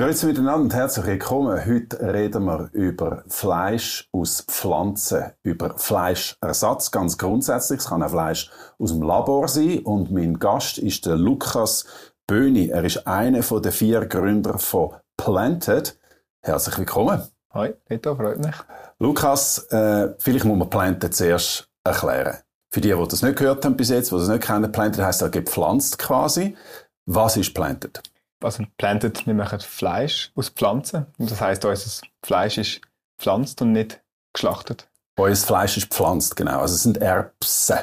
Grüezi miteinander und herzlich willkommen. Heute reden wir über Fleisch aus Pflanzen, über Fleischersatz ganz grundsätzlich. Es kann auch Fleisch aus dem Labor sein und mein Gast ist der Lukas Böhni. Er ist einer von den vier Gründer von Planted. Herzlich willkommen. Hi, Rita, freut mich. Lukas, äh, vielleicht muss man Planted zuerst erklären. Für die, die das nicht gehört haben bis jetzt, die das nicht kennen, Planted heisst ja gepflanzt quasi. Was ist Planted? Also Planted, wir machen Fleisch aus Pflanzen. Und das heisst, unser Fleisch ist pflanzt und nicht geschlachtet. Unser Fleisch ist pflanzt, genau. Also es sind Erbsen.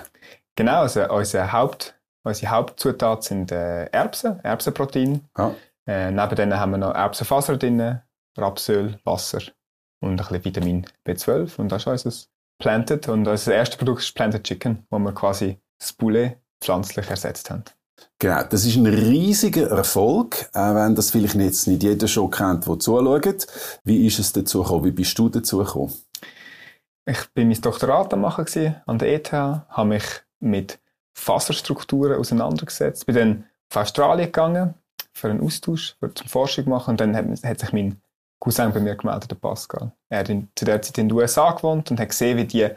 Genau, also unsere, Haupt, unsere Hauptzutat sind äh, Erbsen, Erbsenprotein. Ja. Äh, neben denen haben wir noch Erbsenfaser drin, Rapsöl, Wasser und ein bisschen Vitamin B12. Und das ist unser Planted. Und unser erstes Produkt ist Planted Chicken, wo wir quasi das Poulet pflanzlich ersetzt haben. Genau, das ist ein riesiger Erfolg, auch wenn das vielleicht jetzt nicht jeder schon kennt, der zuschaut. Wie ist es dazu gekommen? Wie bist du dazu gekommen? Ich bin mein Doktorat am machen an der ETH, habe mich mit Faserstrukturen auseinandergesetzt, bin dann auf Australien gegangen für einen Austausch, für zum Forschung machen und dann hat, hat sich mein Cousin bei mir gemeldet, der Pascal. Er hat in, zu der Zeit in den USA gewohnt und hat gesehen, wie die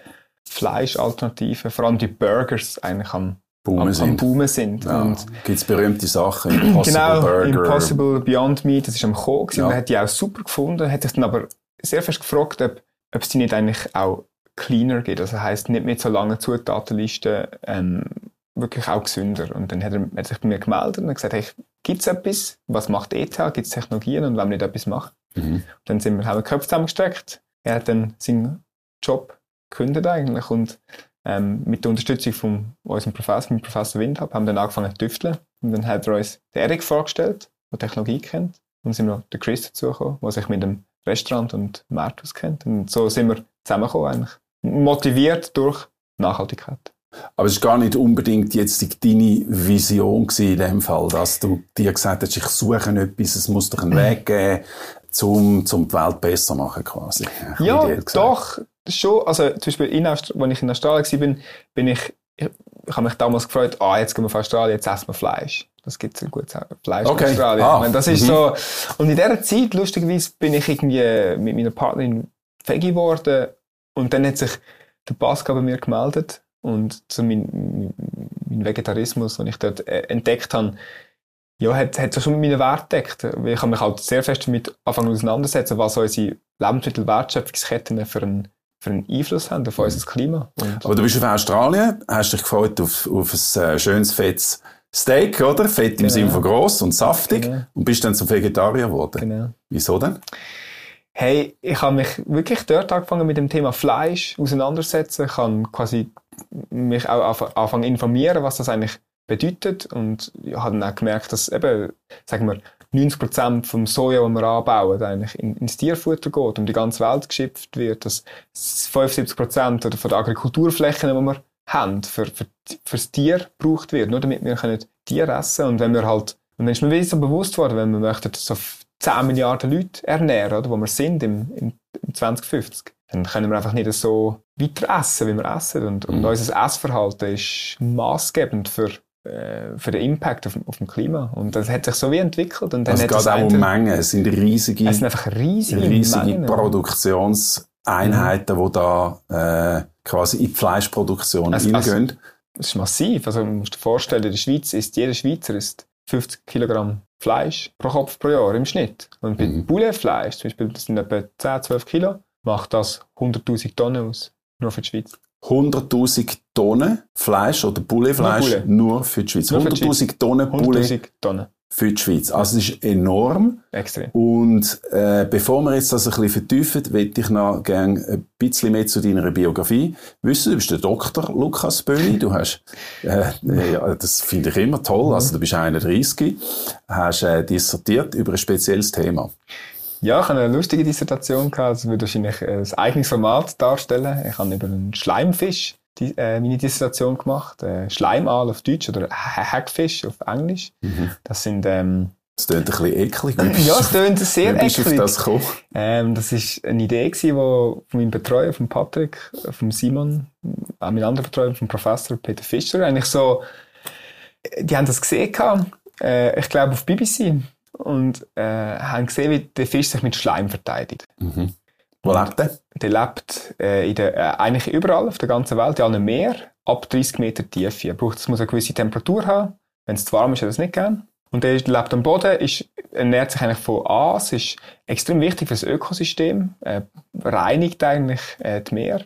Fleischalternativen, vor allem die Burgers, eigentlich am Boomen am, sind. Am Boomen sind. Ja, Gibt es berühmte Sachen, Impossible genau, Burger. Impossible Beyond Meat, das ist am Kommen ja. er hat die auch super gefunden, hat sich dann aber sehr fest gefragt, ob, ob es die nicht eigentlich auch cleaner gibt. Also heisst, nicht mit so langen Zutatenlisten ähm, wirklich auch gesünder. Und dann hat er hat sich bei mir gemeldet und gesagt, hey, gibt es etwas? Was macht ETH? Gibt es Technologien? Und wenn wir nicht etwas machen? Mhm. Dann sind wir, haben wir Köpfe zusammengesteckt. Er hat dann seinen Job gekündigt eigentlich und ähm, mit der Unterstützung von unserem Professor, mit Professor Windhab, haben wir dann angefangen zu tüfteln. Und dann hat er uns den Erik vorgestellt, der Technologie kennt. Und dann sind wir noch der Chris dazugekommen, der sich mit dem Restaurant und Markt auskennt. Und so sind wir zusammengekommen eigentlich. Motiviert durch Nachhaltigkeit. Aber es ist gar nicht unbedingt jetzt deine Vision in dem Fall, dass du dir gesagt hast, ich suche etwas, es muss doch einen Weg geben, um, um die Welt besser zu machen quasi. Ja, doch, schon, also zum Beispiel, in als ich in Australien war, bin, bin ich, ich, ich habe mich damals gefreut, ah, jetzt gehen wir auf Australien, jetzt essen wir Fleisch. Das gibt es ein gutes Fleisch okay. in Australien. Ah. Meine, das ist mhm. so, und in dieser Zeit, lustigerweise, bin ich irgendwie mit meiner Partnerin Veggie geworden und dann hat sich der Pascal bei mir gemeldet und so mein, mein Vegetarismus, den ich dort äh, entdeckt habe, ja, hat, hat sich schon mit meinen Werten entdeckt. Ich habe mich halt sehr fest damit anfangen auseinandersetzen, was unsere Lebensmittelwertschöpfungsketten für einen für einen Einfluss haben auf mhm. unser Klima. Und Aber du bist auf Australien, hast dich gefreut auf, auf ein äh, schönes, fettes Steak, oder? Fett im genau. Sinne von gross und saftig. Genau. Und bist dann zum Vegetarier geworden. Genau. Wieso denn? Hey, ich habe mich wirklich dort angefangen mit dem Thema Fleisch auseinandersetzen. Ich habe quasi mich auch angefangen informieren, was das eigentlich bedeutet. Und ich habe dann auch gemerkt, dass eben, sagen wir, 90% vom Soja, das wir anbauen, eigentlich ins Tierfutter geht, um die ganze Welt geschöpft wird, dass 75 Prozent von den Agrikulturflächen, die wir haben, für, für, fürs Tier gebraucht wird, nur damit wir können Tiere essen Und wenn wir halt, und dann ist mir wieder so bewusst worden, wenn wir möchten so 10 Milliarden Leute ernähren, oder, wo wir sind im, im, im 2050, dann können wir einfach nicht so weiter essen, wie wir essen. Und, und mhm. unser Essverhalten ist maßgebend für für den Impact auf, auf dem Klima. Und das hat sich so wie entwickelt. Und dann also hat es geht auch um Mengen. Es sind riesige, es sind einfach riesige, riesige Mengen, Produktionseinheiten, mhm. die da äh, quasi in die Fleischproduktion also, hineingehen. Also, das ist massiv. Also, man muss dir vorstellen, in der Schweiz ist jeder Schweizer ist 50 Kilogramm Fleisch pro Kopf pro Jahr im Schnitt. Und bei mhm. Pouletfleisch, zum Beispiel, das sind etwa 10, 12 Kilo, macht das 100.000 Tonnen aus. Nur für die Schweiz. 100.000 Tonnen Fleisch oder Bullefleisch nur, nur, für die Schweiz. 100.000 Tonnen Bulle für die Schweiz. Also es ist enorm. Extrem. Und äh, bevor wir jetzt das ein bisschen vertiefen, möchte ich noch gerne ein bisschen mehr zu deiner Biografie wissen. Du bist der Dr. Lukas Böhni. Du hast, äh, ja, das finde ich immer toll, also du bist 31, hast äh, dissertiert über ein spezielles Thema. Ja, ich hatte eine lustige Dissertation gehabt. Das würde wahrscheinlich ein eigenes Format darstellen. Ich habe über einen Schleimfisch die, äh, meine Dissertation gemacht. Äh, Schleimaal auf Deutsch oder Hackfisch auf Englisch. Mhm. Das sind, ähm, das klingt ein bisschen eklig. ja, es klingt sehr eklig. Das? Ähm, das war eine Idee, die von meinem Betreuer, von Patrick, von Simon, auch mein anderer Betreuer, vom Professor Peter Fischer, eigentlich so, die haben das gesehen gehabt, äh, ich glaube auf BBC und äh, haben gesehen, wie der Fisch sich mit Schleim verteidigt. Mhm. Wo lebt der? Der lebt äh, in der, äh, eigentlich überall auf der ganzen Welt, in allen Meer, ab 30 Meter Tiefe. Er braucht, es muss eine gewisse Temperatur haben. Wenn es zu warm ist, hat er es nicht gern. Und er lebt am Boden, ist, ernährt sich eigentlich von Aas, ist extrem wichtig für das Ökosystem, äh, reinigt eigentlich äh, die Meer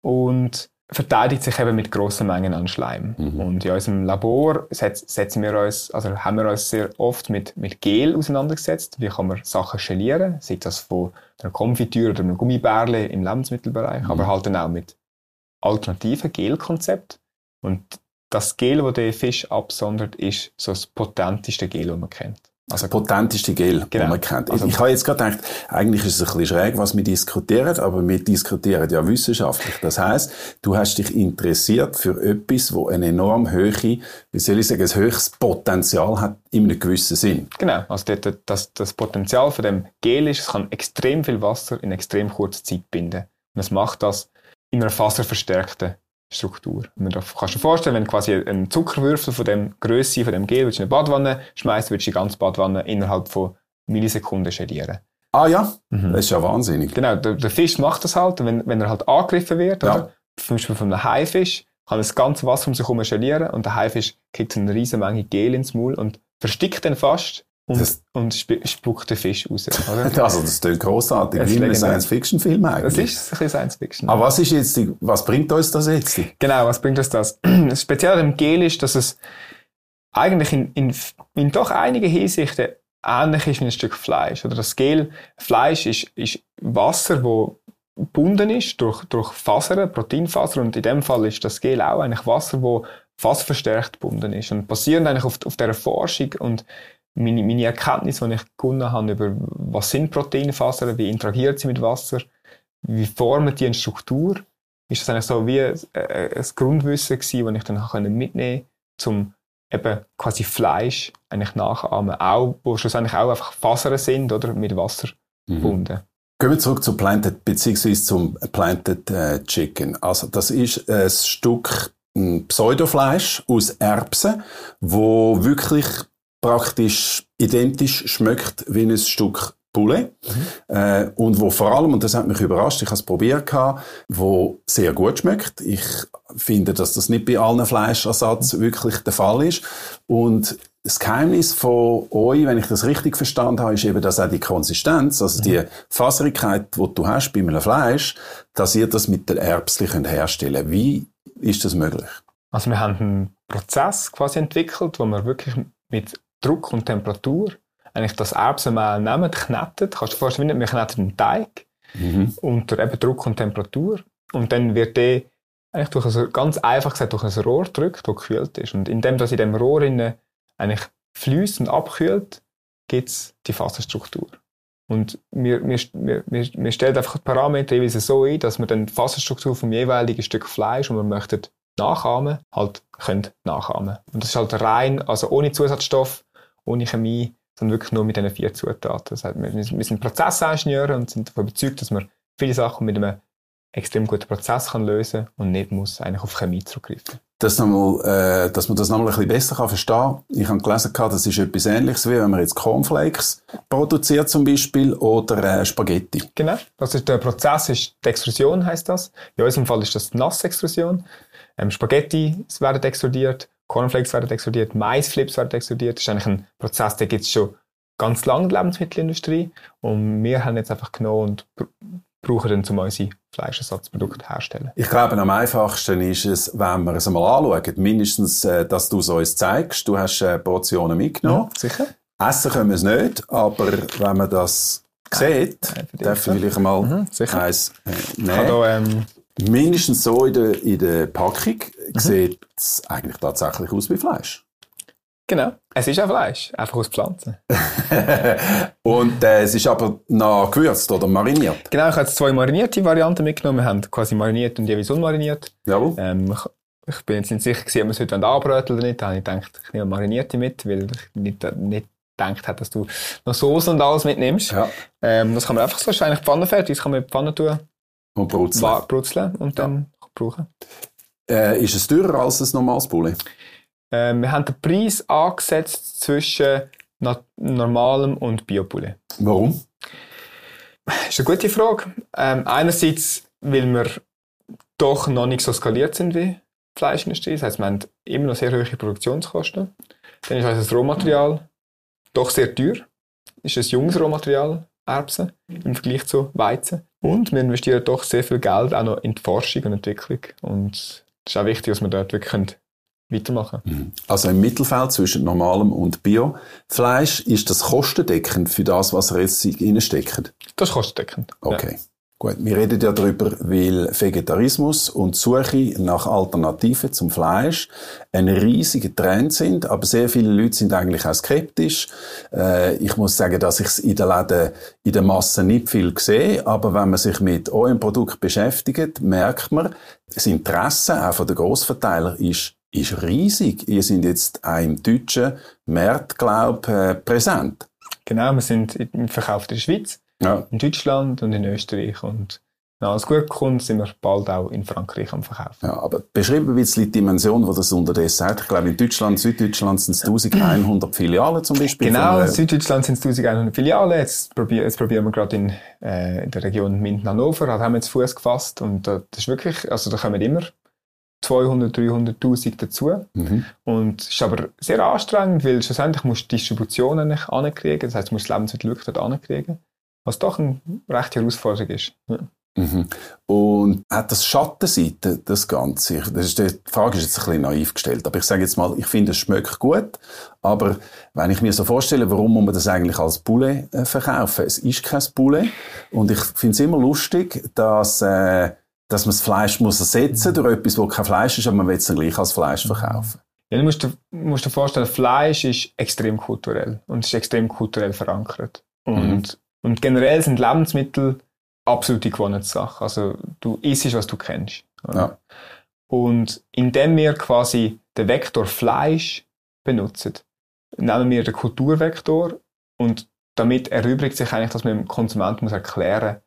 und verteidigt sich eben mit grossen Mengen an Schleim. Mhm. Und in unserem Labor setz, setzen wir uns, also haben wir uns sehr oft mit, mit Gel auseinandergesetzt. Wie kann man Sachen gelieren? Sei das von einer Konfitüre oder einem Gummibärle im Lebensmittelbereich, Mhm. aber halt dann auch mit alternativen Gelkonzepten. Und das Gel, das der Fisch absondert, ist so das potenteste Gel, das man kennt. Also potenteste Gel, Genau. das man kennt. Also- ich, habe jetzt gerade gedacht, eigentlich ist es ein bisschen schräg, was wir diskutieren, aber wir diskutieren ja wissenschaftlich. Das heißt, du hast dich interessiert für etwas, wo eine enorm hohe, wie soll ich sagen, ein höchstes Potenzial hat, in einem gewissen Sinn. Genau, also dort, das, das Potenzial von dem Gel ist, es kann extrem viel Wasser in extrem kurzer Zeit binden. Und es macht das in einer faserverstärkten Struktur. Und du kannst dir vorstellen, wenn du quasi einen Zuckerwürfel von dem Grösse von dem Gel willst du in eine Badwanne schmeißt, würdest du die ganze Badwanne innerhalb von Millisekunden gelieren. Ah ja, das ist ja wahnsinnig. Genau, der, der Fisch macht das halt, wenn, wenn er halt angegriffen wird, Ja. oder? zum Beispiel von einem Haifisch, kann das ganze Wasser um sich herum gelieren und der Haifisch kriegt eine riesige Menge Gel ins Maul und verstickt den fast und, Das- und sp spuckt den Fisch raus. Oder? Also, das klingt grossartig, Das ist wie in einem legendär. Science-Fiction-Film Das eigentlich. ist ein bisschen Science Fiction. Aber was ist jetzt, die, was bringt uns das jetzt? Genau, was bringt uns das? Das Spezielle am Gel ist, dass es eigentlich in, in, in doch einigen Hinsichten ähnlich ist wie ein Stück Fleisch. Oder das Gel, Fleisch ist, ist Wasser, wo gebunden ist durch, durch Fasern, Proteinfasern. Und in dem Fall ist das Gel auch eigentlich Wasser, wo fassverstärkt gebunden ist. Und basierend eigentlich auf, auf dieser Forschung und meine, meine Erkenntnis, die ich gewonnen habe über, was sind Proteinfasern, wie interagiert sie mit Wasser, wie formen die eine Struktur, ist das eigentlich so wie äh, ein Grundwissen gewesen, das ich dann mitnehmen konnte, um eben quasi Fleisch eigentlich nachahmen, auch, wo schlussendlich auch einfach Fasern sind, oder, mit Wasser Mhm. gebunden. Gehen wir zurück zu Planted, beziehungsweise zum Planted äh, Chicken. Also, das ist ein Stück ähm, Pseudofleisch aus Erbsen, wo wirklich praktisch identisch schmeckt wie ein Stück Poulet. Äh, und wo vor allem, und das hat mich überrascht, ich habe es probiert, wo sehr gut schmeckt. Ich finde, dass das nicht bei allen Fleischersatz wirklich der Fall ist. Und das Geheimnis von euch, wenn ich das richtig verstanden habe, ist eben, dass auch die Konsistenz, also die Faserigkeit, die du hast bei einem Fleisch, dass ihr das mit der könnt herstellen Wie ist das möglich? Also wir haben einen Prozess quasi entwickelt, wo wir wirklich mit Druck und Temperatur eigentlich das Erbsenmehl nehmen, kneten. Kannst du dir vorstellen, wir kneten einen Teig Mhm. unter eben Druck und Temperatur und dann wird der eigentlich durch ein, ganz einfach gesagt durch ein Rohr gedrückt, das gekühlt ist. Und indem das in dem Rohr innen eigentlich fließt und abkühlt, gibt es die Faserstruktur. Und wir, wir, wir, wir stellen einfach die Parameter jeweils so ein, dass wir dann die Faserstruktur vom jeweiligen Stück Fleisch, das wir möchten nachahmen, halt können nachahmen. Und das ist halt rein, also ohne Zusatzstoff, ohne Chemie, sondern wirklich nur mit diesen vier Zutaten. Das heißt, wir, sind Prozessingenieure und sind davon überzeugt, dass man viele Sachen mit einem extrem guten Prozess kann lösen und nicht muss eigentlich auf Chemie zurückgreifen. Das äh, dass man das nochmal ein bisschen besser kann verstehen kann. Ich habe gelesen, gehabt, das ist etwas Ähnliches, wie wenn man jetzt Cornflakes produziert zum Beispiel oder äh, Spaghetti. Genau. Das ist der Prozess ist die Extrusion heißt das. In unserem Fall ist das die Nassextrusion. Ähm, Spaghetti werden extrudiert, Cornflakes werden extrudiert, Maisflips werden extrudiert. Das ist eigentlich ein Prozess, der gibt es schon ganz lange in der Lebensmittelindustrie. Und wir haben jetzt einfach genommen und br- brauchen dann, um unsere Fleischersatzprodukte herzustellen. Ich glaube, am einfachsten ist es, wenn wir es einmal anschauen. Mindestens, äh, dass du es uns zeigst. Du hast äh, Portionen mitgenommen. sicher. Essen können wir es nicht, aber wenn man das sieht, darf ich vielleicht mal Mhm, sicher. eins äh, Ich nehmen. habe hier, ähm, Mindestens so in der, in der Packung sieht es eigentlich tatsächlich aus wie Fleisch. genau. Es ist auch Fleisch, einfach aus Pflanzen. Und äh, es ist aber noch gewürzt oder mariniert. Genau, ich habe jetzt zwei marinierte Varianten mitgenommen. Wir haben quasi mariniert und jeweils unmariniert. Jawohl. Ähm, ich, ich bin jetzt nicht sicher gewesen, ob wir es heute anbröteln oder nicht. Da habe ich gedacht, ich nehme marinierte mit, weil ich nicht, nicht gedacht habe, dass du noch Soße und alles mitnimmst. Ja. Ähm, das kann man einfach so, ist eigentlich Pfannenfertig, das kann man in die Pfanne tun, Und Brutzeln. wa- brutzeln und dann brauchen. Äh, ist es teurer als ein normales Poulet? Ähm, wir haben den Preis angesetzt zwischen normalem und Biopoulet. Warum? Das ist eine gute Frage. Ähm, einerseits, weil wir doch noch nicht so skaliert sind wie die Fleischindustrie. Das heißt, wir haben immer noch sehr hohe Produktionskosten. Dann ist unser Rohmaterial doch sehr teuer. Ist ein junges Rohmaterial, Erbsen, im Vergleich zu Weizen. Und wir investieren doch sehr viel Geld auch noch in die Forschung und Entwicklung. Und es ist auch wichtig, dass wir dort wirklich weitermachen können. Mhm. Also im Mittelfeld zwischen normalem und Biofleisch ist das kostendeckend für das, was ihr jetzt reinsteckt? Das ist kostendeckend. Okay. Ja. Gut, wir reden ja darüber, weil Vegetarismus und Suche nach Alternativen zum Fleisch ein riesiger Trend sind, aber sehr viele Leute sind eigentlich auch skeptisch. Äh, ich muss sagen, dass ich es in der Läden in der Masse nicht viel sehe, aber wenn man sich mit eurem Produkt beschäftigt, merkt man, das Interesse auch von den Grossverteiler ist ist riesig. Ihr sind jetzt auch im deutschen Markt, glaube äh, präsent. Genau, wir sind im Verkauf der Schweiz ja. in Deutschland und in Österreich. Und wenn alles gut kommt, sind wir bald auch in Frankreich am Verkaufen. Ja, aber beschreib ein bisschen die Dimension, die das unterdessen hat. Ich glaube, in Deutschland, Süddeutschland sind es 1100 Filialen zum Beispiel. Genau, in Süddeutschland sind es 1100 Filialen. Jetzt, probier, jetzt probieren wir gerade in, äh, in der Region Minden-Hannover, da haben wir jetzt Fuß gefasst und das ist wirklich, also da kommen immer 200, 300.000 dazu. Mhm. Und es ist aber sehr anstrengend, weil schlussendlich musst du Distributionen nicht ankriegen. Das heißt, du musst das Lebensmittel wirklich dort ankriegen was doch eine rechte Herausforderung ist. Ja. Mhm. Und hat das Schattenseite, das Ganze? Das ist, die Frage ist jetzt ein bisschen naiv gestellt, aber ich sage jetzt mal, ich finde, es schmeckt gut, aber wenn ich mir so vorstelle, warum muss man das eigentlich als Poulet äh, verkaufen? Es ist kein Poulet und ich finde es immer lustig, dass, äh, dass man das Fleisch muss ersetzen mhm. durch etwas, wo kein Fleisch ist, aber man will es dann gleich als Fleisch verkaufen. Ja, du musst dir, musst dir vorstellen, Fleisch ist extrem kulturell und ist extrem kulturell verankert. Und mhm und generell sind Lebensmittel absolute Gewohnheitssache. Also du isst, was du kennst. Ja. Und indem wir quasi den Vektor Fleisch benutzen, nehmen wir den Kulturvektor und damit erübrigt sich eigentlich, dass man dem Konsument muss erklären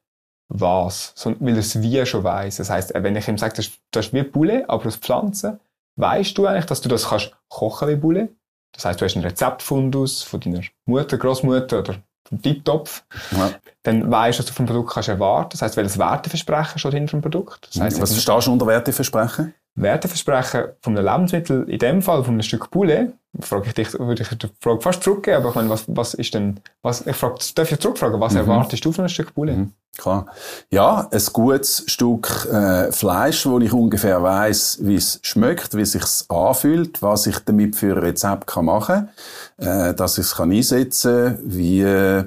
was, weil er es wie schon weiß. Das heißt, wenn ich ihm sage, das, das ist wie Bulle, aber aus Pflanzen, weißt du eigentlich, dass du das kannst kochen wie Bulle. Das heißt, du hast einen Rezeptfundus von deiner Mutter, Großmutter oder Tipptopf, ja. dann weißt du, was du vom Produkt kannst erwarten. Das heißt, welches Werteversprechen steht hinter dem Produkt. Das heißt, was verstehst du unter Werteversprechen? Werteversprechen von einem Lebensmittel, in dem Fall von einem Stück Poulet, frage ich dich, würde ich die Frage fast zurückgeben, aber ich meine, was, was ist denn, was, ich frage, darf ich zurückfragen, was mhm. erwartest du von einem Stück Poulet? Mhm. Klar. Ja, ein gutes Stück äh, Fleisch, wo ich ungefähr weiß, wie es schmeckt, wie es sich anfühlt, was ich damit für ein Rezept kann machen kann, äh, dass ich es kann einsetzen wie, äh,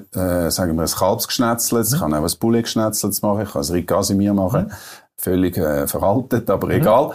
sagen wir, ein Kalbsgeschnetzelt, mhm. ich kann auch ein Poulet-Geschnetzelt machen, ich kann ein Ricasimir machen. Mhm völlig äh, veraltet, aber mhm. egal.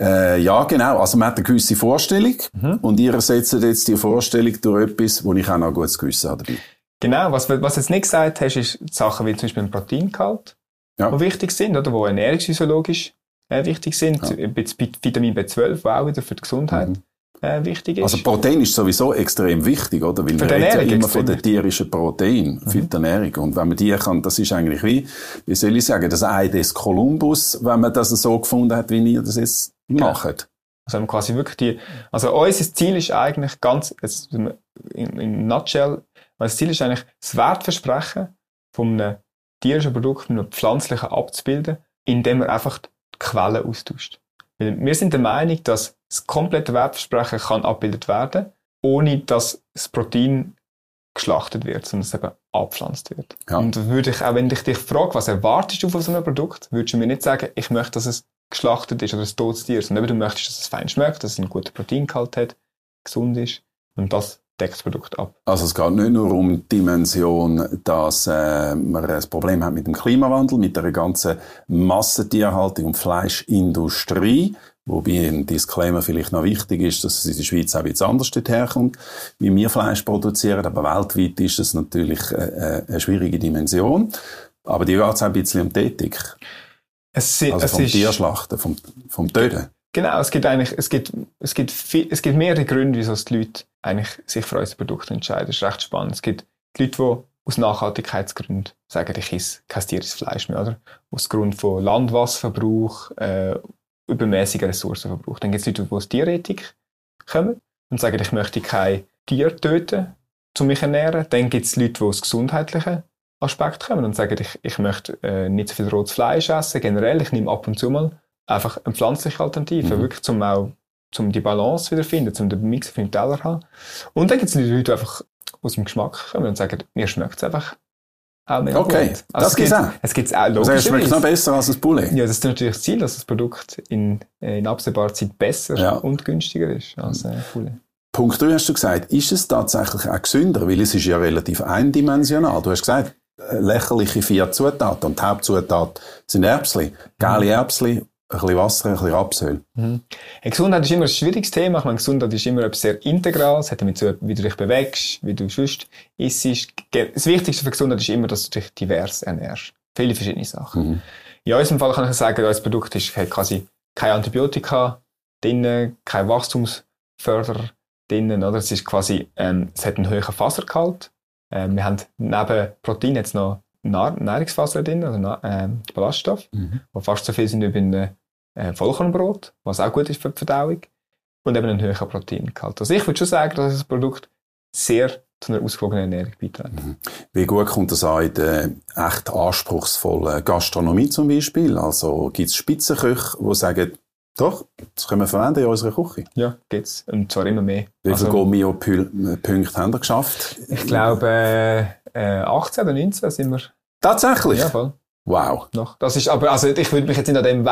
Äh, ja, genau. Also man hat eine gewisse Vorstellung mhm. und ihr setzt jetzt die Vorstellung durch etwas, wo ich auch noch ein gutes Gewissen habe dabei. Genau. Was, was du jetzt nicht gesagt hast, ist Sachen wie zum Beispiel ein Proteingehalt, ja. die wichtig sind, oder, wo ernährungsphysiologisch äh, wichtig sind. Ja. Vitamin B12, wo auch wieder für die Gesundheit. Mhm äh, wichtig ist. Also Protein ist sowieso extrem wichtig, oder? Weil man redet ja immer von den tierischen Protein für mhm. die Ernährung. Und wenn man die kann, das ist eigentlich wie, wie soll ich sagen, das Ei des Kolumbus, wenn man das so gefunden hat, wie ihr das jetzt genau. macht. Also quasi wirklich die, also unser Ziel ist eigentlich ganz, jetzt in, in nutshell, das Ziel ist eigentlich das Wertversprechen von einem tierischen Produkt mit einem pflanzlichen abzubilden, indem man einfach die Quellen austauscht. Wir sind der Meinung, dass das komplette Wertversprechen kann abgebildet werden, ohne dass das Protein geschlachtet wird, sondern es eben abpflanzt wird. Ja. Und würde ich, auch wenn ich dich frage, was erwartest du von so einem Produkt, würdest du mir nicht sagen, ich möchte, dass es geschlachtet ist oder ein totes Tier, sondern du möchtest, dass es fein schmeckt, dass es einen guten Proteingehalt hat, gesund ist. Und das deckt das Produkt ab. Also es geht nicht nur um die Dimension, dass äh, man ein Problem hat mit dem Klimawandel, mit der ganzen Massentierhaltung und Fleischindustrie, Wobei ein Disclaimer vielleicht noch wichtig ist, dass es in der Schweiz auch etwas anders herkommt, wie wir Fleisch produzieren. Aber weltweit ist es natürlich äh, äh, eine schwierige Dimension. Aber die geht auch ein bisschen um die Ethik. Es, also es vom ist, Tierschlachten, vom, vom Töten. Genau, es gibt eigentlich, es gibt, es gibt, viel, es gibt mehrere Gründe, wieso die Leute eigentlich sich für unser Produkt entscheiden. Das ist recht spannend. Es gibt die Leute, die aus Nachhaltigkeitsgründen sagen, ich esse kein tierisches Fleisch mehr, oder? Aus Grund von Landwasserverbrauch, äh, übermäßiger Ressourcenverbrauch. Dann gibt es Leute, die aus Tierethik kommen und sagen, ich möchte kein Tier töten. um mich zu ernähren. Dann gibt es Leute, die aus gesundheitlichen Aspekt kommen und sagen, ich, ich möchte äh, nicht so viel rotes Fleisch essen, generell, ich nehme ab und zu mal einfach eine pflanzliche Alternative, mhm. wirklich zum auch zum die Balance wiederfinden, zum den Mix auf dem Teller haben. Und dann gibt es Leute, die einfach aus dem Geschmack kommen und sagen, mir schmeckt es einfach auch mehr Okay, gut. Also das gibt es auch. Es gibt auch logisch. Also schmeckt noch besser als das Poulet. Ja, das ist natürlich das Ziel, dass das Produkt in, äh, in absehbarer Zeit besser ja. und günstiger ist als äh, Poulet. Punkt 3 hast du gesagt, ist es tatsächlich auch gesünder? Weil es ist ja relativ eindimensional. Du hast gesagt, äh, lächerliche vier Zutaten und die Hauptzutat sind Erbsli. Geile Erbsli ein bisschen Wasser, ein bisschen Rapsöl. Mhm. Hey, Gesundheit ist immer ein schwieriges Thema. Ich meine, Gesundheit ist immer etwas sehr Integrales. Es hat damit zu wie du dich bewegst, wie du sonst isst. Das Wichtigste für Gesundheit ist immer, dass du dich divers ernährst. Viele verschiedene Sachen. Mhm. In unserem Fall kann ich sagen, unser Produkt ist, hat quasi keine Antibiotika drin, kein Wachstumsförderer drin, oder? Es ist quasi, ähm, es hat einen höheren Fasergehalt. Ähm, wir haben neben Protein jetzt noch Nahrungsfasern drin, also äh, Ballaststoffe, mhm. die fast so viel sind wie ein äh, Vollkornbrot, was auch gut ist für die Verdauung. Und eben einen höheren Proteingehalt. Also ich würde schon sagen, dass das Produkt sehr zu einer ausgewogenen Ernährung beiträgt. Mhm. Wie gut kommt das an in der echt anspruchsvollen Gastronomie zum Beispiel? Also gibt es Spitzenköche, die sagen, doch, das können wir verwenden in unserer Küche. Ja, gibt's. Und zwar immer mehr. Wie viele also, Gomio-Punkte haben wir geschafft? Ich glaube, äh, 18 oder 19 sind wir Tatsächlich? Ja, voll. Wow. Noch. Das ist, aber, also, ich würde mich jetzt nicht an dem,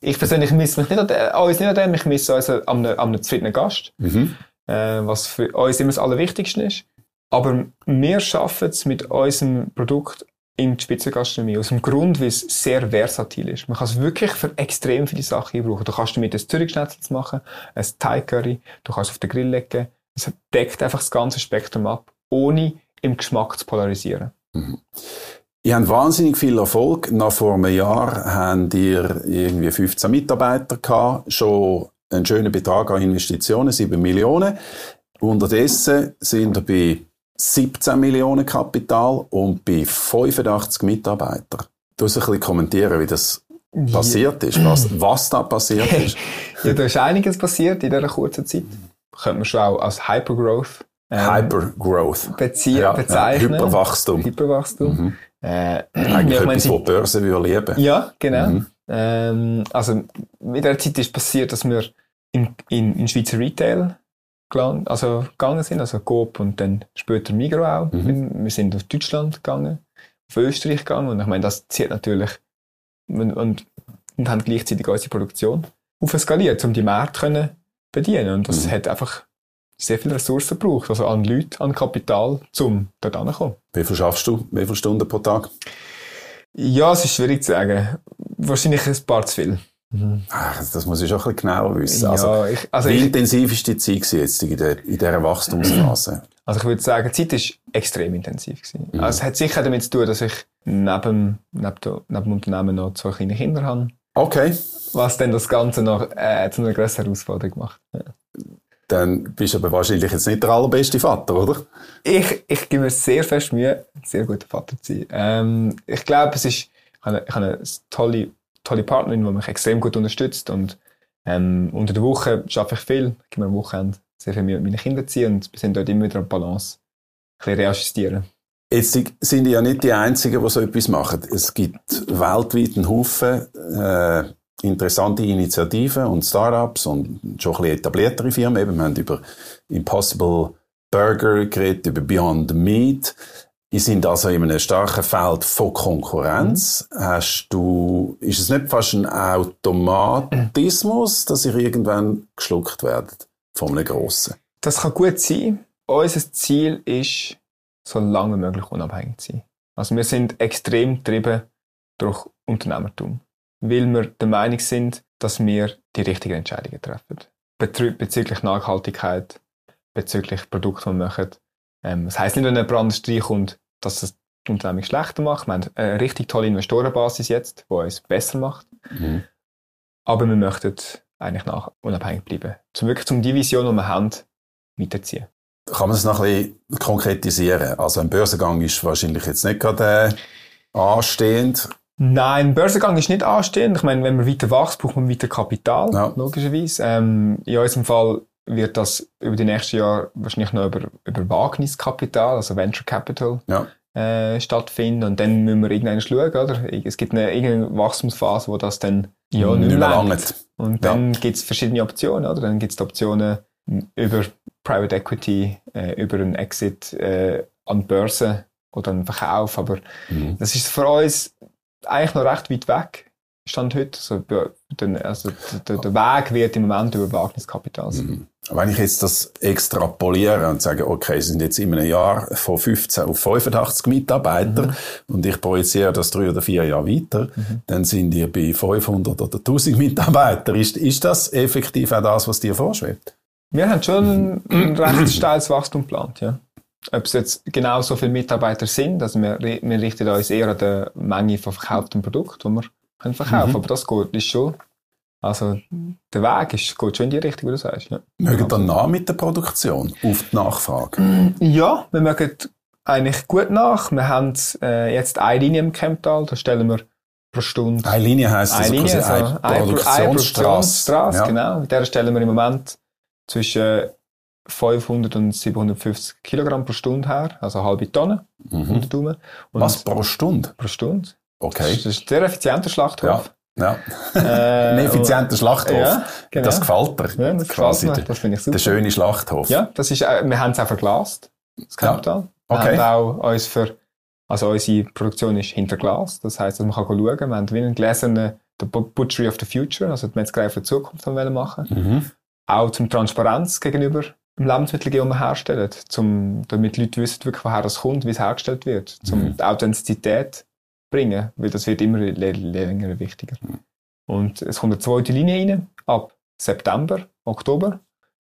ich persönlich misse mich nicht an dem, uns nicht an dem, ich misse uns an einem, an einem zufriedenen Gast, mhm. äh, was für uns immer das Allerwichtigste ist. Aber wir schaffen es mit unserem Produkt in die Spitzengastronomie. Aus dem Grund, weil es sehr versatil ist. Man kann es wirklich für extrem viele Sachen einbrauchen. Du kannst damit ein Zürichschnetzel machen, ein Thai Curry, du kannst es auf den Grill legen. Es deckt einfach das ganze Spektrum ab, ohne im Geschmack zu polarisieren. Mhm. Ihr habt wahnsinnig viel Erfolg. Nach vor einem Jahr habt ihr irgendwie 15 Mitarbeiter gehabt, schon einen schönen Betrag an Investitionen, 7 Millionen. Unterdessen sind ihr bei 17 Millionen Kapital und bei 85 Mitarbeitern. Du musst ein bisschen kommentieren, wie das passiert ist, was, was da passiert ist. ja, da ist einiges passiert in dieser kurzen Zeit. Könnte man schon auch als Hypergrowth ähm, Hypergrowth bezie ja, bezeichnen. Ja, Hyperwachstum. Hyperwachstum. Mhm. Äh, Eigentlich etwas, was Börse will leben. Ja, genau. Mhm. Ähm, also mit der Zeit ist passiert, dass wir in, in, in Schweizer Retail also gegangen sind, also Coop und dann später Migros auch. Mhm. Wir sind auf Deutschland gegangen, auf Österreich gegangen und ich meine, das zieht natürlich und, und, und haben gleichzeitig unsere Produktion aufskaliert, um die Märkte zu bedienen und das mhm. hat einfach sehr viele Ressourcen braucht, also an Leute, an Kapital, um dort anzukommen. Wie viel schaffst du? Wie viele Stunden pro Tag? Ja, es ist schwierig zu sagen. Wahrscheinlich ein paar zu viel. Mhm. Ach, das muss ich schon ein bisschen genauer wissen. Also, ja, ich, also wie ich, intensiv ist die Zeit jetzt in, der, in dieser Wachstumsphase? Also ich würde sagen, die Zeit war extrem intensiv. Mhm. Also es hat sicher damit zu tun, dass ich neben, neben, neben dem Unternehmen noch zwei kleine Kinder habe. Okay. Was dann das Ganze noch äh, zu einer größeren Herausforderung macht. Ja. Dann bist du aber wahrscheinlich jetzt nicht der allerbeste Vater, oder? Ich, ich gebe mir sehr fest Mühe, ein sehr guter Vater zu sein. Ähm, ich glaube, es ist, ich habe, ich habe eine tolle, tolle Partnerin, die mich extrem gut unterstützt und ähm, unter der Woche arbeite ich viel, ich gebe mir am Wochenende sehr viel Mühe mit meinen Kindern zu und wir sind dort immer wieder an Balance, ein bisschen reajustieren. Jetzt sind ja nicht die Einzigen, die so etwas machen. Es gibt weltweit einen Haufen äh, interessante Initiativen und Startups und schon ein bisschen etabliertere Firmen. Eben, wir haben über Impossible Burger geredet, über Beyond Meat. Die sind also in einem starken Feld von Konkurrenz. Mhm. Hast du, ist es nicht fast ein Automatismus, dass sie irgendwann geschluckt werden von einem Grossen? Das kann gut sein. Unser Ziel ist, so lange wie möglich unabhängig zu sein. Also wir sind extrem getrieben durch Unternehmertum weil wir der Meinung sind, dass wir die richtigen Entscheidungen treffen. bezüglich Nachhaltigkeit, bezüglich Produkte, die wir machen. Ähm, das heisst nicht, wenn ein Brand reinkommt, dass es die Unternehmung schlechter macht. Wir haben eine richtig tolle Investorenbasis jetzt, die uns besser macht. Mhm. Aber wir möchten eigentlich nach unabhängig bleiben. Zum wirklich zum die Vision, die wir haben, weiterziehen. Kann man es noch ein bisschen konkretisieren? Also ein Börsengang ist wahrscheinlich jetzt nicht gerade äh, anstehend. Nein, Börsengang ist nicht anstehend. Ich meine, wenn man weiter wächst, braucht man weiter Kapital, ja. logischerweise. Ähm, in unserem Fall wird das über die nächsten Jahre wahrscheinlich noch über, über Wagniskapital, also Venture Capital, Ja. äh, stattfinden. Und dann müssen wir irgendwann schauen, oder? Es gibt eine irgendeine Wachstumsphase, wo das dann ja, nicht, Nicht mehr langt. Und Ja. dann gibt es verschiedene Optionen, oder? Dann gibt es Optionen über Private Equity, äh, über einen Exit äh, an Börse oder einen Verkauf. Aber Mhm. das ist für uns eigentlich noch recht weit weg. Stand heute. Also, also der, der Weg wird im Moment über Wagniskapital sein. Mhm. Wenn ich jetzt das extrapoliere und sage, okay, es sind jetzt in einem Jahr von 15 auf 85 Mitarbeiter Mhm. und ich projiziere das drei oder vier Jahre weiter, dann sind ihr bei 500 oder 1000 Mitarbeitern. Ist, ist das effektiv auch das, was dir vorschwebt? Wir haben schon ein, ein recht steiles Wachstum geplant, ja. Ob es jetzt genau so viele Mitarbeiter sind, also wir, wir richten uns eher an die Menge von verkauftem Produkt, die wir können verkaufen Mhm. aber das geht ist schon, also der Weg ist, geht schon in die Richtung, wie du sagst. Ja, Mögen dann nach mit der Produktion auf die Nachfrage? ja wir mögen eigentlich gut nach. Wir haben äh, jetzt eine Linie im Camptal, da stellen wir pro Stunde Eine Linie heisst eine also Linie, also Pro- eine Produktionsstraße. Produktionsstraße, Ja. genau. Mit der stellen wir im Moment zwischen 500 und 750 Kilogramm pro Stunde her, also eine halbe Tonne Mhm. unter Daumen. Und Was pro Stunde? pro Stunde. Okay. Das ist ein sehr effizienter Schlachthof. Ja. Äh, Ein effizienter Schlachthof. Ja, genau. Das gefällt dir. Ja, das quasi gefällt mir. Das finde ich super. der schöne Schlachthof. Ja, das ist, äh, wir haben es auch verglast, das Ja. Capital. Okay. Wir haben auch uns für, also unsere Produktion ist hinter Glas. Das heisst, dass man kann schauen kann. Wir haben wie einen der Bu- Butchery of the Future, also die Metzgerei für die Zukunft wollen wir machen. Mhm. Auch zum Transparenz gegenüber Lebensmittel, herstellen, zum, damit die Leute wissen, wirklich, woher das kommt, wie es hergestellt wird, zum Mhm. die Authentizität bringen, weil das wird immer länger wichtiger. Mhm. Und es kommt eine zweite Linie rein, ab September, Oktober,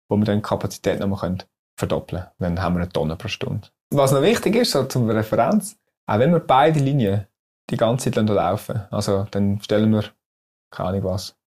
wo wir dann die Kapazität nochmal können verdoppeln können. Dann haben wir eine Tonne pro Stunde. Was noch wichtig ist, so zum Referenz, auch wenn wir beide Linien die ganze Zeit laufen, also dann stellen wir, keine Ahnung was,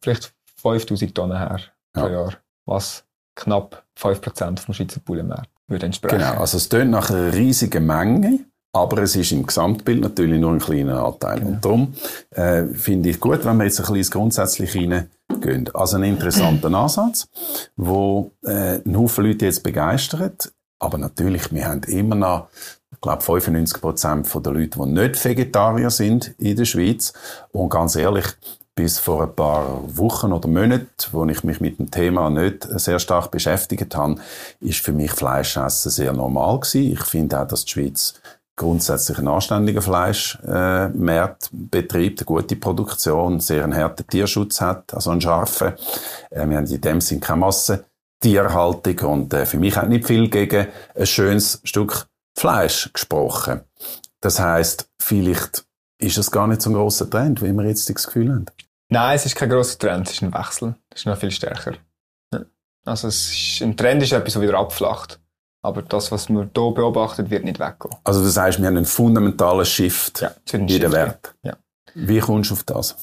vielleicht 5000 Tonnen her pro Ja. Jahr, was knapp 5% vom Schweizer Bullenmarkt würde entsprechen. Genau, also es tönt nach einer riesigen Menge, aber es ist im Gesamtbild natürlich nur ein kleiner Anteil. Genau. Und darum äh, finde ich gut, wenn wir jetzt ein bisschen ins Grundsätzliche reingehen. Also ein interessanter Ansatz, wo äh, einen Haufen Leute jetzt begeistert, aber natürlich, wir haben immer noch ich glaube, 95 Prozent der Leute, die nicht Vegetarier sind in der Schweiz. Und ganz ehrlich, bis vor ein paar Wochen oder Monaten, wo ich mich mit dem Thema nicht sehr stark beschäftigt habe, ist für mich Fleischessen sehr normal gewesen. Ich finde auch, dass die Schweiz grundsätzlich einen anständigen Fleischmarkt betreibt, eine gute Produktion, sehr einen harten Tierschutz hat, also einen scharfen. Äh, wir haben in dem Sinn keine Massentierhaltung und äh, für mich hat nicht viel gegen ein schönes Stück Fleisch gesprochen. Das heißt, vielleicht ist es gar nicht so ein grosser Trend, wie wir jetzt das Gefühl haben. Nein, es ist kein grosser Trend, es ist ein Wechsel. Es ist noch viel stärker. Also es ist, ein Trend ist etwas, das wieder abflacht. Aber das, was man hier beobachtet, wird nicht weggehen. Also das heißt, wir haben einen fundamentalen Shift Ja, in den Wert. Ja. Wie kommst du auf das?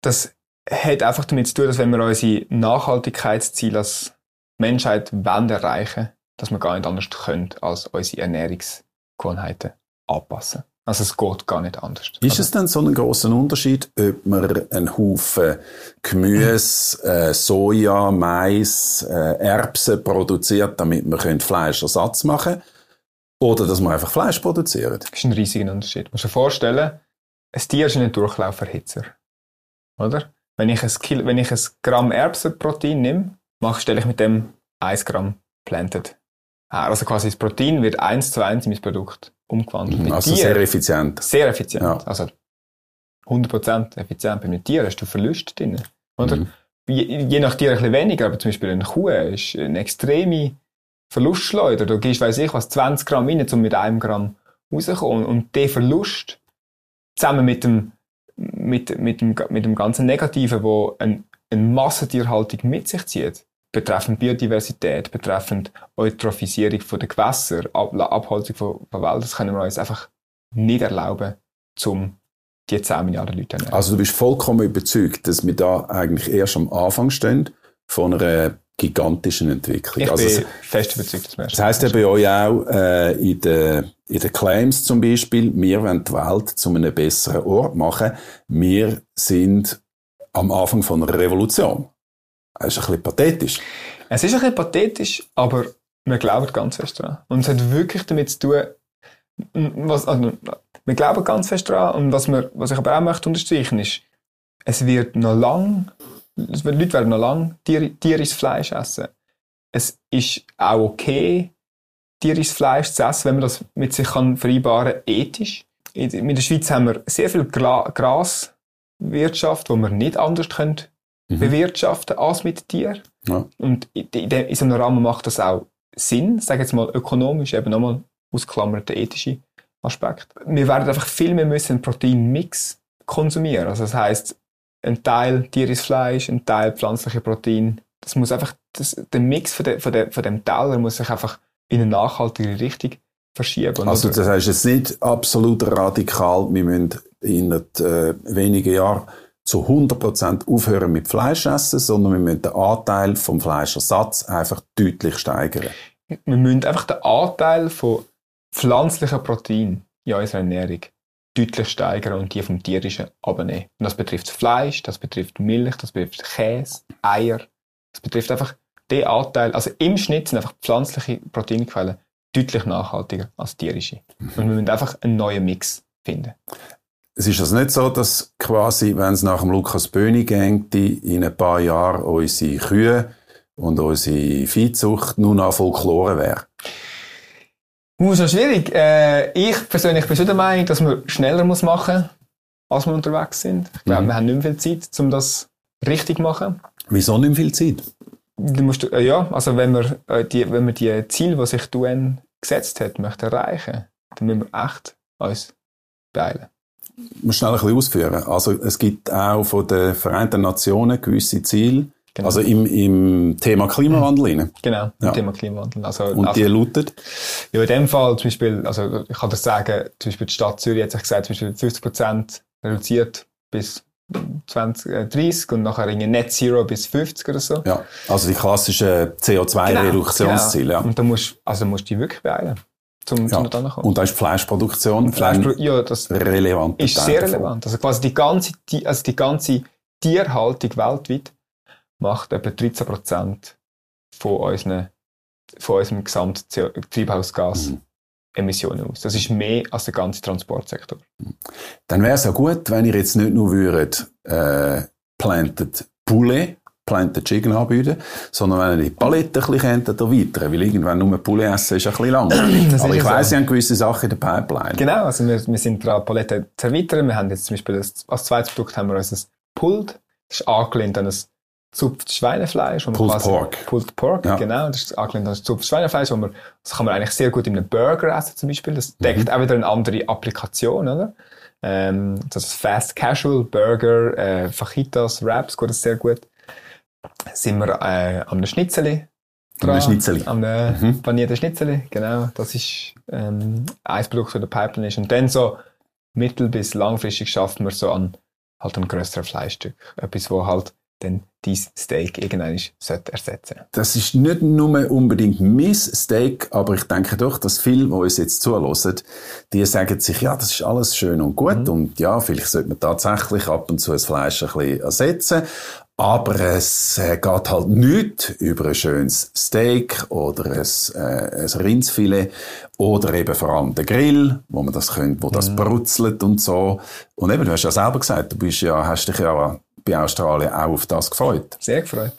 Das hat einfach damit zu tun, dass wenn wir unsere Nachhaltigkeitsziele als Menschheit wollen erreichen, dass wir gar nicht anders können, als unsere Ernährungsgewohnheiten anpassen. Also es geht gar nicht anders. Ist also, es denn so ein grosser Unterschied, ob man einen Haufen Gemüse, äh, Soja, Mais, äh, Erbsen produziert, damit man Fleischersatz machen oder dass man einfach Fleisch produziert? Das ist ein riesiger Unterschied. Du musst dir vorstellen, ein Tier ist ein Durchlauferhitzer. Oder? Wenn ich ein, Kilo, wenn ich ein Gramm Erbsenprotein nehme, mache, stelle ich mit dem 1 Gramm Planted her. Also quasi das Protein wird eins zu eins in mein Produkt umgewandelt. Bei Also Tieren- sehr effizient. sehr effizient. Ja. Also 100% effizient. Bei einem Tier hast du Verluste drin. Oder? Mhm. Je, je nach Tier ein bisschen weniger, aber zum Beispiel eine Kuh ist eine extreme Verlustschleuder. Du gehst, weiß ich was, 20 Gramm rein, um mit einem Gramm rauszukommen. Und der Verlust, zusammen mit dem, mit, mit dem, mit dem ganzen Negativen, wo ein, eine Massentierhaltung mit sich zieht, betreffend Biodiversität, betreffend Eutrophisierung von der Gewässer, Ab Abholzung von, von Wald, das können wir uns einfach nicht erlauben, um die 10 Milliarden Leute zu ernähren. Also du bist vollkommen überzeugt, dass wir da eigentlich erst am Anfang stehen von einer gigantischen Entwicklung. ich also bin es- fest überzeugt, dass wir Das heisst ja bei euch auch äh, in den in den Claims zum Beispiel, wir wollen die Welt zu einem besseren Ort machen. Wir sind am Anfang von einer Revolution. Das ist ein bisschen pathetisch. Es ist ein bisschen pathetisch, aber wir glauben ganz fest dran. Und es hat wirklich damit zu tun, was, also, wir glauben ganz fest dran. Und was, wir, was ich aber auch möchte unterstreichen ist, es wird noch lang, es Leute werden noch lang Tier, tierisches Fleisch essen. Es ist auch okay, tierisches Fleisch zu essen, wenn man das mit sich kann vereinbaren ethisch. In, in der Schweiz haben wir sehr viel Gra Graswirtschaft, wo wir nicht anders können mhm. bewirtschaften als mit Tieren. Ja. Und in, in, in so einem Rahmen macht das auch Sinn, sage jetzt mal ökonomisch, eben nochmal ausklammert der ethische Aspekt. Wir werden einfach viel mehr müssen einen Proteinmix konsumieren. Also das heißt, ein Teil tierisches Fleisch, ein Teil pflanzliche Protein. Das muss einfach, das, der Mix von, de, von, de, von dem Teller muss sich einfach in eine nachhaltige Richtung verschieben. Also das heißt jetzt nicht absolut radikal, wir müssen in äh, wenigen Jahren zu 100% aufhören mit Fleisch essen, sondern wir müssen den Anteil vom Fleischersatz einfach deutlich steigern. Wir müssen einfach den Anteil von pflanzlichen Protein in unserer Ernährung deutlich steigern und die vom tierischen abnehmen. Und das betrifft Fleisch, das betrifft Milch, das betrifft Käse, Eier. Das betrifft einfach den Anteil, also im Schnitt sind einfach pflanzliche Proteinquellen deutlich nachhaltiger als tierische. Und wir müssen einfach einen neuen Mix finden. Es ist also nicht so, dass quasi, wenn es nach dem Lukas Böhni geht, in ein paar Jahren unsere Kühe und unsere Viehzucht nur noch Folklore wäre? Uh, ist schwierig. Äh, ich persönlich bin schon der Meinung, dass man schneller muss machen als wir unterwegs sind. Ich glaube, mhm. wir haben nicht mehr viel Zeit, um das richtig zu machen. Wieso nicht mehr viel Zeit? Du musst, äh, ja, also wenn wir, äh, die, wenn wir die Ziele, die sich die UN gesetzt hat, möchten erreichen, dann müssen wir echt uns beeilen. Ich muss schnell ein bisschen ausführen. Also es gibt auch von den Vereinten Nationen gewisse Ziele, Genau. Also im, im Thema Klimawandel rein. Genau, im ja. Thema Klimawandel. Also, Und also, die lautet? Ja, in dem Fall zum Beispiel, also ich kann das sagen, zum Beispiel die Stadt Zürich hat sich gesagt, zum Beispiel 50 Prozent reduziert bis 2030 und nachher in Net Zero bis 50 oder so. Ja, also die klassischen CO2-Reduktionsziele. Genau, genau. Und da musst, also musst du dich wirklich beeilen. Zum, ja. zum Und da ist Fleischproduktion Fleischpro ja, das relevant. Ist sehr relevant. Also quasi die ganze, die, also die ganze Tierhaltung weltweit macht etwa 13 Prozent von, unseren, von unserem Gesamttreibhausgas-Emissionen aus. Das ist mehr als der ganze Transportsektor. Dann wäre es ja gut, wenn ihr jetzt nicht nur würdet, äh, Planted Poulet, Planted Chicken anbieten, sondern wenn ihr die Palette ein bisschen erweitern weil irgendwann nur Poulet essen ist ein bisschen langweilig. Aber ich weiss, so. ihr habt gewisse Sachen in der Pipeline. Genau, also wir, wir sind dran, Palette zu erweitern. Wir haben jetzt zum Beispiel als, als zweites Produkt haben wir unser Pulled. Das ist angelehnt an ein zupftes Schweinefleisch. Pulled Pork. Pulled Pork, ja. genau. Das ist angelehnt an zupftes Schweinefleisch, wo man, das kann man eigentlich sehr gut in einem Burger essen zum Beispiel. Das deckt mhm. auch wieder eine andere Applikation, oder? Ähm, das ist Fast Casual, Burger, äh, Fajitas, Wraps, geht das sehr gut. Sind wir äh, an einem Schnitzeli dran. An einem Schnitzeli. Einem mhm. panierten Schnitzeli, genau. Das ist ähm, ein Produkt, das der Pipeline ist. Und dann so mittel- bis langfristig schaffen wir so an halt ein größeren Fleischstück. Etwas, wo halt dann dein Steak irgendwann sollte ersetzen Das ist nicht nur unbedingt mein Steak, aber ich denke doch, dass viele, die uns jetzt zuhören, die sagen sich, ja, das ist alles schön und gut mhm. und ja, vielleicht sollte man tatsächlich ab und zu das Fleisch ein bisschen ersetzen, aber es äh, geht halt nicht über ein schönes Steak oder ein, äh, ein Rindsfilet oder eben vor allem den Grill, wo man das könnte, wo das mhm. brutzelt und so. Und eben, du hast ja selber gesagt, du bist ja, hast dich ja bei Australien auch auf das gefreut. Sehr gefreut.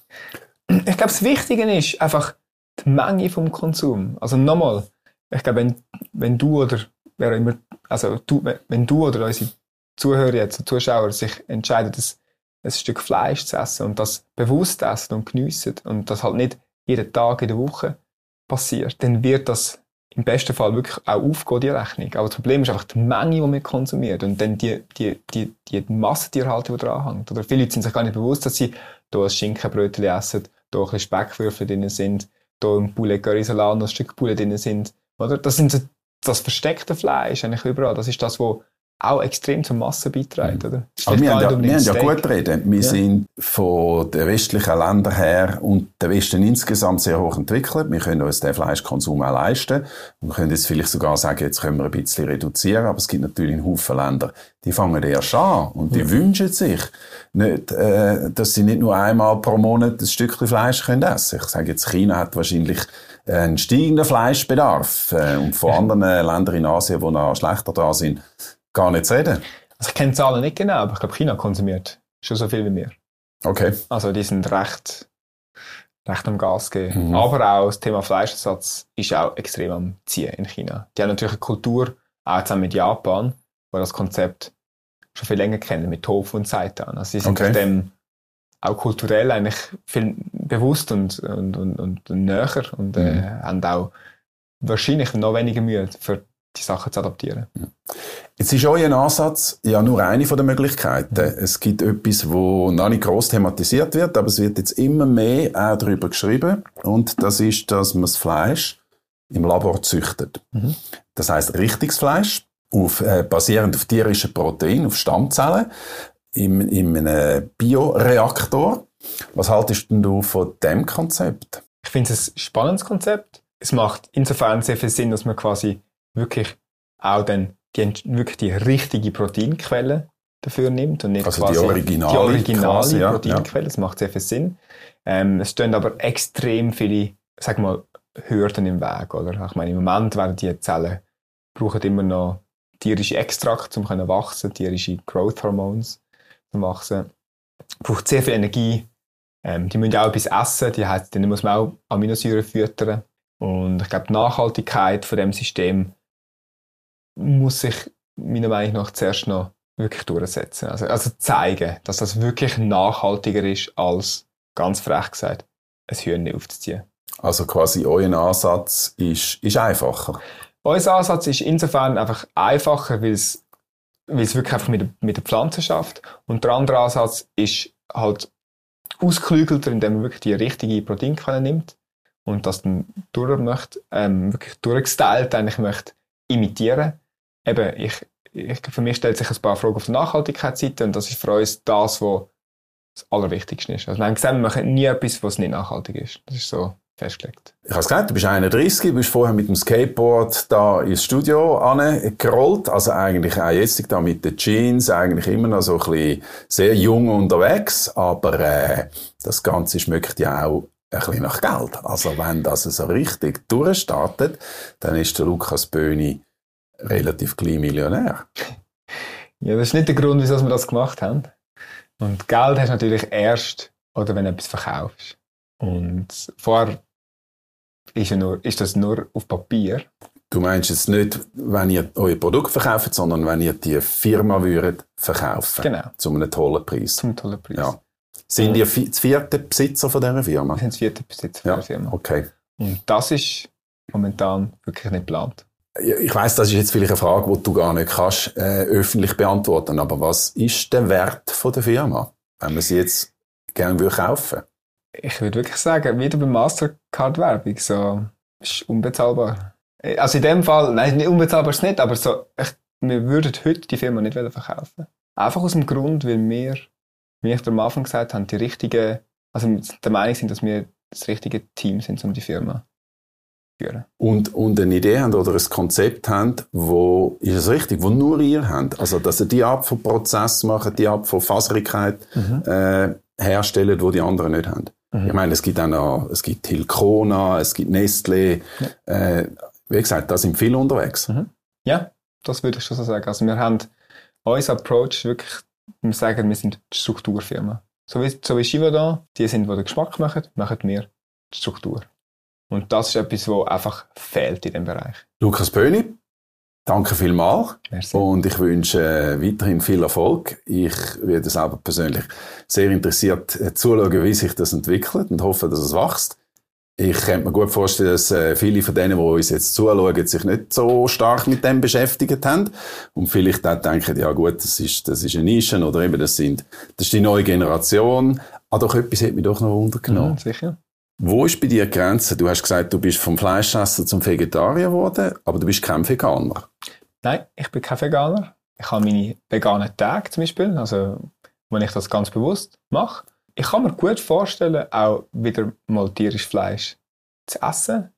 Ich glaube, das Wichtige ist einfach die Menge vom Konsum. Also nochmal, ich glaube, wenn, wenn du oder wer immer, also du, wenn du oder unsere Zuhörer jetzt, Zuschauer sich entscheiden, das, ein Stück Fleisch zu essen und das bewusst essen und geniessen und das halt nicht jeden Tag in der Woche passiert, dann wird das im besten Fall wirklich auch aufgehen, die Rechnung. Aber das Problem ist einfach die Menge, die man konsumiert und dann die, die, die, die Massentierhaltung, die dran hängt. Oder viele Leute sind sich gar nicht bewusst, dass sie hier ein Schinkenbrötchen essen, hier ein bisschen Speckwürfel drin sind, hier ein Poulet Curry Salat noch ein Stück Poulet drin sind. Oder? Das sind so das versteckte Fleisch eigentlich überall. Das ist das, was auch extrem zur Masse beiträgt, Mhm. oder? Aber wir haben, ja, nicht wir haben ja gut reden. Wir Ja. sind von den westlichen Ländern her und der Westen insgesamt sehr hoch entwickelt. Wir können uns den Fleischkonsum auch leisten. Und wir können jetzt vielleicht sogar sagen, jetzt können wir ein bisschen reduzieren. Aber es gibt natürlich einen Haufen Länder, die fangen erst an. Und die wünschen sich nicht, äh, dass sie nicht nur einmal pro Monat ein Stückchen Fleisch können essen. Ich sage jetzt, China hat wahrscheinlich einen steigenden Fleischbedarf. Äh, und von anderen Ländern in Asien, die noch schlechter da sind, gar nicht reden. Also ich kenne die Zahlen nicht genau, aber ich glaube, China konsumiert schon so viel wie wir. Okay. Also die sind recht, recht am Gas geben. Mhm. Aber auch das Thema Fleischersatz ist auch extrem am Ziehen in China. Die haben natürlich eine Kultur, auch zusammen mit Japan, wo das Konzept schon viel länger kennen, mit Tofu und Seitan. Also sie sind Okay. dem auch kulturell eigentlich viel bewusst und, und, und, und näher und äh, Mhm. haben auch wahrscheinlich noch weniger Mühe, für die Sachen zu adaptieren. Jetzt ist euer Ansatz ja nur eine von den Möglichkeiten. Es gibt etwas, wo noch nicht gross thematisiert wird, aber es wird jetzt immer mehr auch darüber geschrieben. Und das ist, dass man das Fleisch im Labor züchtet. Mhm. Das heißt richtiges Fleisch, auf, äh, basierend auf tierischen Proteinen, auf Stammzellen, in, in einem Bioreaktor. Was haltest denn du von dem Konzept? Ich finde es ein spannendes Konzept. Es macht insofern sehr viel Sinn, dass man quasi wirklich auch dann die, wirklich die richtige Proteinquelle dafür nimmt und nicht Also die quasi originale die originale quasi, ja, Proteinquelle. Das macht sehr viel Sinn. Ähm, es stehen aber extrem viele, sag mal, Hürden im Weg, oder? Ich meine, im Moment werden die Zellen brauchen immer noch tierische Extrakte, um können wachsen, tierische Growth Hormones zum Wachsen. Braucht sehr viel Energie. Ähm, die müssen ja auch etwas essen, die heißt, denen muss man auch Aminosäuren füttern. Und ich glaube, die Nachhaltigkeit von dem System muss sich meiner Meinung nach zuerst noch wirklich durchsetzen. Also, also zeigen, dass das wirklich nachhaltiger ist, als ganz frech gesagt, ein Hühnchen aufzuziehen. Also quasi euer Ansatz ist, ist einfacher. Unser Ansatz ist insofern einfach einfacher, weil es, weil es wirklich einfach mit, mit der Pflanze schafft. Und der andere Ansatz ist halt ausklügelter, indem man wirklich die richtige Proteinquelle nimmt und das dann durch möchte, ähm, wirklich durchgestylt eigentlich möchte imitieren. Eben, ich, ich, für mich stellt sich ein paar Fragen auf der Nachhaltigkeitsseite und das ist für uns das, was das Allerwichtigste ist. Also wir haben gesehen, wir machen nie etwas, was nicht nachhaltig ist. Das ist so festgelegt. Ich habe gesagt, du bist 31, bist vorher mit dem Skateboard da ins Studio gerollt, also eigentlich auch jetzt da mit den Jeans, eigentlich immer noch so ein bisschen sehr jung unterwegs, aber äh, das Ganze schmeckt ja auch ein bisschen nach Geld. Also wenn das so richtig durchstartet, dann ist der Lukas Böhni relativ klein Millionär. Ja, das ist nicht der Grund, wieso wir das gemacht haben. Und Geld hast du natürlich erst, oder wenn du etwas verkaufst. Und vorher ist, ja nur, ist das nur auf Papier. Du meinst jetzt nicht, wenn ihr euer Produkt verkauft, sondern wenn ihr die Firma würdet verkaufen. Genau. Zu einem tollen Preis. Zum tollen Preis. Ja. Sind ihr das vierte Besitzer von dieser Firma? Wir sind das vierte Besitzer Ja. der Firma. Okay. Und das ist momentan wirklich nicht geplant. Ich weiß, das ist jetzt vielleicht eine Frage, die du gar nicht kannst, äh, öffentlich beantworten. Aber was ist der Wert von der Firma, wenn man sie jetzt gerne würde kaufen? Ich würde wirklich sagen, wieder bei Mastercard-Werbung, so, ist unbezahlbar. Also in dem Fall, nein, nicht unbezahlbar ist es nicht, aber so, ich, wir würden heute die Firma nicht verkaufen. Einfach aus dem Grund, weil wir, wie ich am Anfang gesagt habe, die richtige, also der Meinung sind, dass wir das richtige Team sind, um die Firma führen. Und, und eine Idee haben oder ein Konzept haben, wo, ist es richtig, wo nur ihr habt? Also, dass ihr die Art von Prozess macht, die Art von Faserigkeit, äh, herstellen, wo die anderen nicht haben. Mhm. Ich meine, es gibt auch noch, es gibt Hilcona, es gibt Nestlé, äh, wie gesagt, da sind viele unterwegs. Mhm. Ja, das würde ich schon so sagen. Also wir haben, unser Approach wirklich, wir sagen, wir sind die Strukturfirma. So wie, so wie Shiva die sind, die den Geschmack machen, machen wir die Struktur. Und das ist etwas, was einfach fehlt in dem Bereich. Lukas Böhni, danke vielmals. Merci. Und ich wünsche äh, weiterhin viel Erfolg. Ich werde selber persönlich sehr interessiert äh, zuschauen, wie sich das entwickelt und hoffe, dass es wächst. Ich könnte mir gut vorstellen, dass äh, viele von denen, die uns jetzt zuschauen, sich nicht so stark mit dem beschäftigt haben und vielleicht auch denken, ja gut, das ist, das ist eine Nische oder eben das sind, das ist die neue Generation. Ah, doch etwas hat mich doch noch untergenommen. Mhm, sicher. Wo ist bei dir die Grenze? Du hast gesagt, du bist vom Fleischesser zum Vegetarier geworden, aber du bist kein Veganer. Nein, ich bin kein Veganer. Ich habe meine veganen Tage zum Beispiel, also wenn ich das ganz bewusst mache. Ich kann mir gut vorstellen, auch wieder mal tierisches Fleisch zu essen.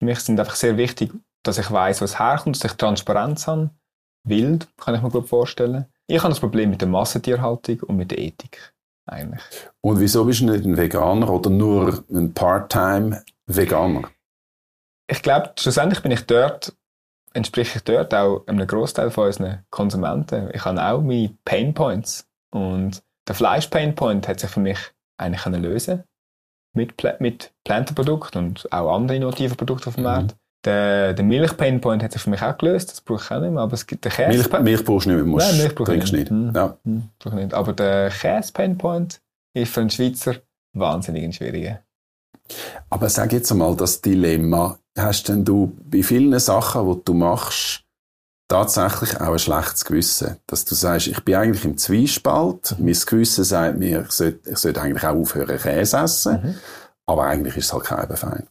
Für mich sind einfach sehr wichtig, dass ich weiß, was herkommt, dass ich Transparenz habe. Wild, kann ich mir gut vorstellen. Ich habe das Problem mit der Massentierhaltung und mit der Ethik. Eigentlich. Und wieso bist du nicht ein Veganer oder nur ein Part-Time-Veganer? Ich glaube, schlussendlich bin ich dort, entspreche ich dort auch einem Großteil von unseren Konsumenten. Ich habe auch meine Pain Points. Und der Fleisch-Pain Point hat sich für mich eigentlich lösen mit, Pla mit Plantenprodukten und auch andere innovative Produkte auf dem mhm. Der, der Milch-Pain-Point hat sich für mich auch gelöst, das brauche ich auch nicht mehr, aber es gibt den Käse... Milch, Milch brauchst du nicht mehr, musst, Nein, Milch trinkst nicht. nicht. Ja. Hm, hm nicht. Aber der Käse-Pain-Point ist für einen Schweizer wahnsinnig schwieriger. Aber sag jetzt einmal, das Dilemma, hast denn du bei vielen Sachen, die du machst, tatsächlich auch ein schlechtes Gewissen? Dass du sagst, ich bin eigentlich im Zwiespalt, mein Gewissen sagt mir, ich sollte, ich sollte eigentlich auch aufhören, Käse essen, mhm. aber eigentlich ist es halt kein fein.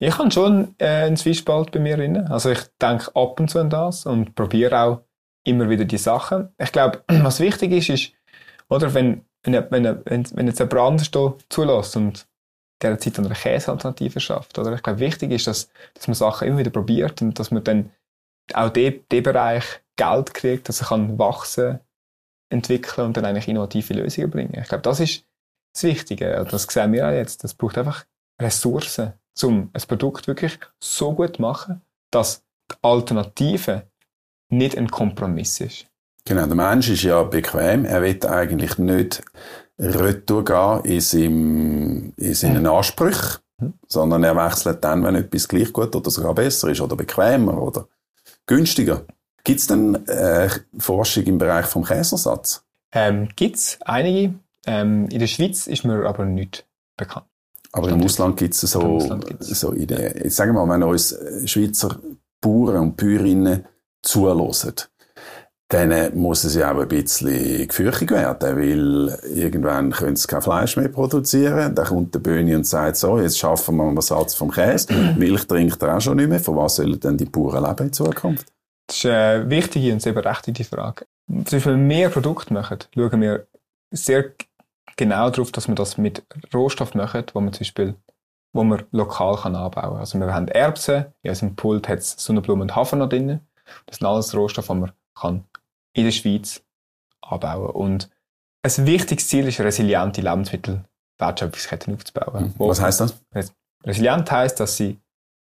Ich habe schon äh, einen Zwiespalt bei mir drin. Also ich denke ab und zu an das und probiere auch immer wieder die Sachen. Ich glaube, was wichtig ist, ist, oder wenn, wenn, wenn, wenn, jetzt anders da zulässt und der Zeit eine Käsealternative schafft. Oder ich glaube, wichtig ist, dass, dass man Sachen immer wieder probiert und dass man dann auch den, den Bereich Geld kriegt, dass er kann wachsen, entwickeln und dann eigentlich innovative Lösungen bringen. Ich glaube, das ist das Wichtige. Das sehen wir auch jetzt. Das braucht einfach Ressourcen um ein Produkt wirklich so gut zu machen, dass die Alternative nicht ein Kompromiss ist. Genau, der Mensch ist ja bequem. Er will eigentlich nicht retour gehen in, seinem, in seinen Ansprüchen, mhm. sondern er wechselt dann, wenn etwas gleich gut oder sogar besser ist oder bequemer oder günstiger. Gibt es denn äh, Forschung im Bereich vom Käsersatz? Ähm, Gibt es einige. Ähm, in der Schweiz ist mir aber nicht bekannt. Aber im Ausland gibt es so, so Ideen. Jetzt sagen wir mal, wenn uns Schweizer Bauern und Bäuerinnen zulassen, dann muss es ja auch ein bisschen gefürchtig werden, weil irgendwann können sie kein Fleisch mehr produzieren. Dann kommt der Böhni und sagt so, jetzt schaffen wir einen Ersatz vom Käse. Milch trinkt er auch schon nicht mehr. Von was sollen denn die Bauern leben in Zukunft? Das ist eine wichtige und sehr berechtigte Frage. Zum Beispiel, wenn wir mehr Produkte machen, schauen wir sehr genau darauf, dass wir das mit Rohstoff machen, wo man zum Beispiel wo man lokal kann anbauen kann. Also wir haben Erbsen, in unserem Pult hat es Sonnenblumen und Hafer noch drin. Das sind alles Rohstoffe, die man kann in der Schweiz anbauen kann. Und ein wichtiges Ziel ist, resiliente Lebensmittelwertschöpfungsketten aufzubauen. Was heißt das? Resilient heißt, dass sie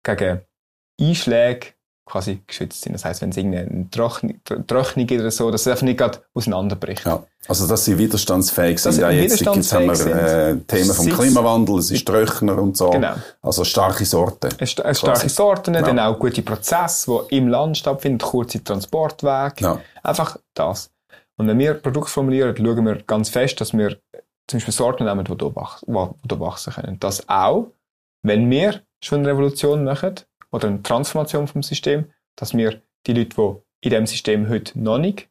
gegen Einschläge quasi geschützt sind. Das heißt, wenn es irgendeine Trocknung oder so, dass es einfach nicht gerade auseinanderbricht. Ja. Also, dass sie widerstandsfähig sind. Ja, jetzt gibt haben wir äh, Themen vom Klimawandel, es ist Trockener und so. Genau. Also starke Sorten. Es, es starke Sorten, ja. dann auch gute Prozesse, die im Land stattfinden, kurze Transportwege. Ja. Einfach das. Und wenn wir Produkte formulieren, schauen wir ganz fest, dass wir zum Beispiel Sorten nehmen, die wachsen können. Das auch, wenn wir schon eine Revolution machen, oder eine Transformation vom System, dass wir die Leute, die in diesem System heute noch nicht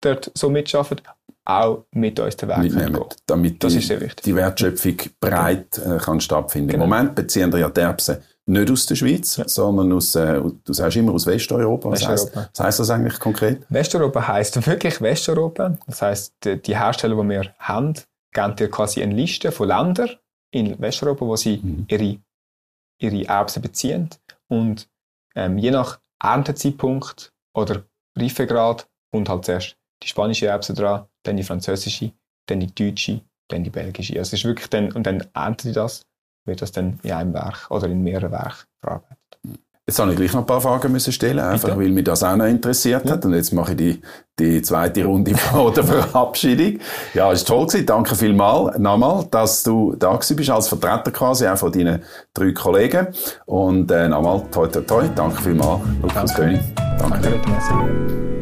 dort so mitschaffen, auch mit uns den Weg mitnehmen, gehen. Damit das die, ist sehr wichtig. die Wertschöpfung breit äh, kann stattfinden. Genau. Im Moment beziehen wir ja die Erbsen nicht aus der Schweiz, ja. sondern aus, äh, du sagst immer aus Westeuropa. Was, Westeuropa. Heißt, was heißt das eigentlich konkret? Westeuropa heißt wirklich Westeuropa. Das heißt, die, die Hersteller, die wir haben, geben dir quasi eine Liste von Ländern in Westeuropa, wo sie mhm. ihre, ihre Erbsen beziehen. Und ähm, je nach Erntezeitpunkt oder Reifegrad kommt halt zuerst die spanische Erbse dran, dann die französische, dann die deutsche, dann die belgische. Also es ist wirklich dann, und dann erntet die das, wird das dann in einem Werk oder in mehreren Werken verarbeitet. Jetzt habe ich gleich noch ein paar Fragen müssen stellen, einfach Bitte? weil mich das auch noch interessiert ja. hat. Und jetzt mache ich die, die zweite Runde von der Verabschiedung. Ja, es war toll gewesen. Danke vielmals nochmal, dass du da bist, als Vertreter quasi, auch von deinen drei Kollegen. Und äh, nochmal, toi, toi, toi. Danke vielmals, Lukas König. Danke. Danke.